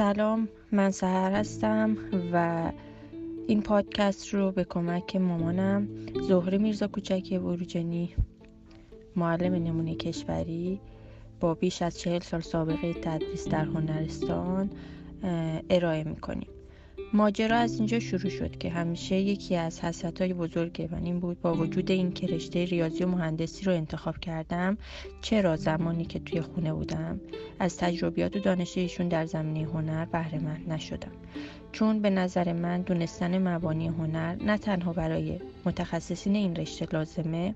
سلام من سهر هستم و این پادکست رو به کمک مامانم زهره میرزا کوچکی بروجنی معلم نمونه کشوری با بیش از چهل سال سابقه تدریس در هنرستان ارائه می‌کنیم. ماجرا از اینجا شروع شد که همیشه یکی از حسرت های بزرگ من این بود با وجود این که رشته ریاضی و مهندسی رو انتخاب کردم چرا زمانی که توی خونه بودم از تجربیات و دانش ایشون در زمینه هنر بهره مند نشدم. چون به نظر من دونستن مبانی هنر نه تنها برای متخصصین این رشته لازمه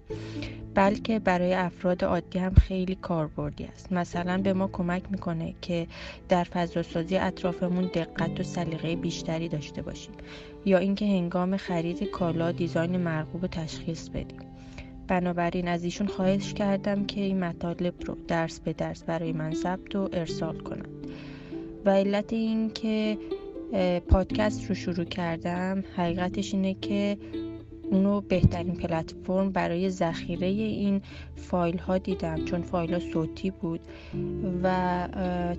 بلکه برای افراد عادی هم خیلی کاربردی است. مثلا به ما کمک می‌کنه که در فضاسازی اطرافمون دقت و سلیقه بیشتری داشته باشیم یا اینکه هنگام خرید کالا دیزاین مرغوب تشخیص بدیم. بنابراین از ایشون خواهش کردم که این مطالب رو درس به درس برای من ثبت و ارسال کنند. و علت این که پادکست رو شروع کردم. حقیقتش اینه که اونو بهترین پلتفرم برای ذخیره این فایل ها دیدم چون فایل ها صوتی بود. و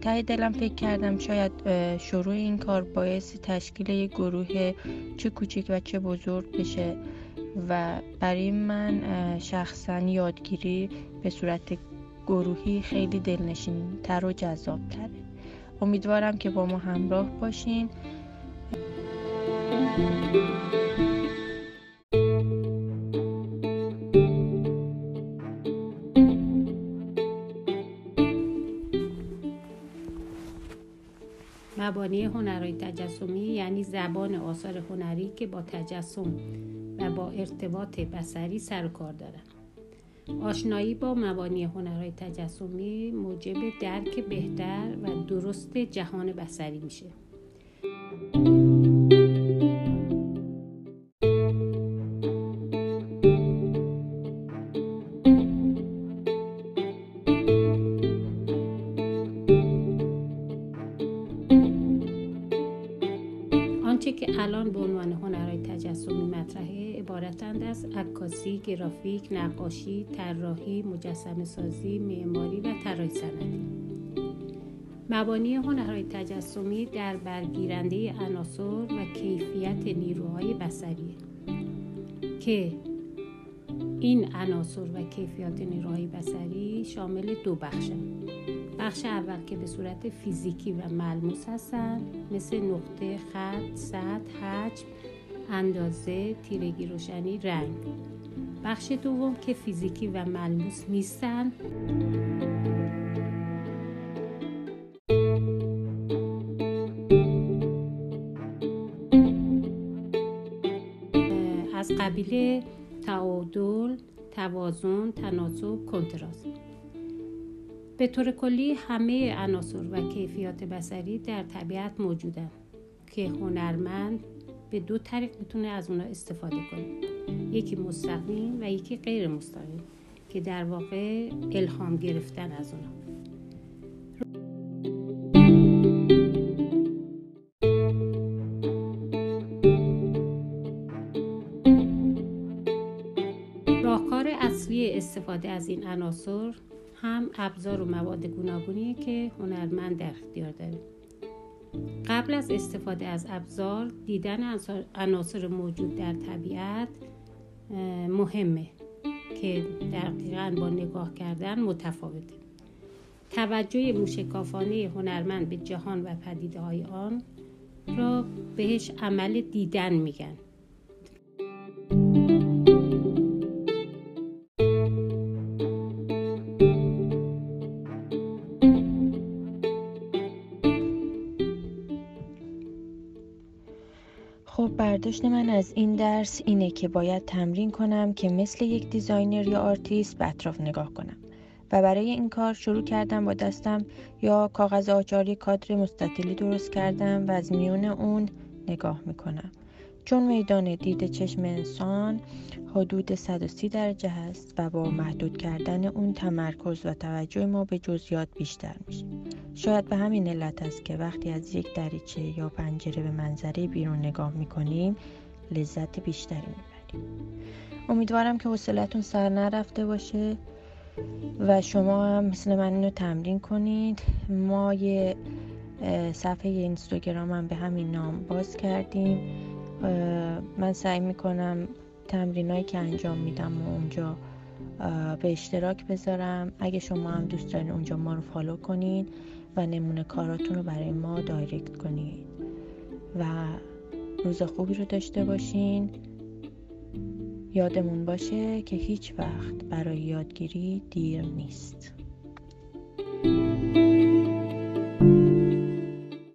ته دلم فکر کردم شاید شروع این کار باعث تشکیل یک گروه چه کوچیک و چه بزرگ بشه. و برای من شخصا یادگیری به صورت گروهی خیلی دلنشین تر و جذاب تره امیدوارم که با ما همراه باشین. مبانی هنرهای تجسمی یعنی زبان آثار هنری که با تجسم و با ارتباط بسری سر و کار دارند آشنایی با مبانی هنرهای تجسمی موجب درک بهتر و درست جهان بسری میشه. مطرحه عبارتند از عکاسی، گرافیک، نقاشی، طراحی، مجسمه سازی، معماری و طراحی صنعتی. مبانی هنرهای تجسمی در برگیرنده عناصر و کیفیت نیروهای بصریه که این عناصر و کیفیات نیروهای بصری شامل دو بخشن بخش اول که به صورت فیزیکی و ملموس هستند مثل نقطه، خط، سطح، حجم، اندازه، تیرگی روشنی، رنگ. بخش دوم که فیزیکی و ملموس نیستند از قبیل تعادل، توازن، تناسب، کنتراست. به طور کلی همه عناصر و کیفیات بسری در طبیعت موجودن که هنرمند به دو طریق می‌تونه از اونا استفاده کنه. یکی مستقیم و یکی غیر مستقیم که در واقع الهام گرفتن از اونا. راهکار اصلی استفاده از این عناصر هم ابزار و مواد گوناگونیه که هنرمند در اختیار داره. قبل از استفاده از ابزار دیدن عناصر موجود در طبیعت مهمه که دقیقا با نگاه کردن متفاوته. توجه موشکافانه هنرمند به جهان و پدیده های آن را بهش عمل دیدن میگن. خب برداشت من از این درس اینه که باید تمرین کنم که مثل یک designer یا آرتیست به اطراف نگاه کنم. و برای این کار شروع کردم با دستم یا کاغذ آچار یه کادر مستطیلی درست کردم و از میون اون نگاه می‌کنم. چون میدان دید چشم انسان حدود 130 درجه هست و با محدود کردن اون تمرکز و توجه ما به جزئیات بیشتر میشه. شاید به همین علت است که وقتی از یک دریچه یا پنجره به منظره بیرون نگاه می‌کنیم لذت بیشتری می‌بریم. امیدوارم که حوصلتون سر نرفته باشه و شما هم مثل من اینو تمرین کنید. ما یه صفحه اینستاگرام هم به همین نام باز کردیم. من سعی می‌کنم تمرینایی که انجام میدم و اونجا به اشتراک بذارم. اگه شما هم دوست دارین اونجا ما رو فالو کنین. و نمونه کاراتون رو برای ما دایرکت کنین و روز خوبی رو داشته باشین. یادمون باشه که هیچ وقت برای یادگیری دیر نیست.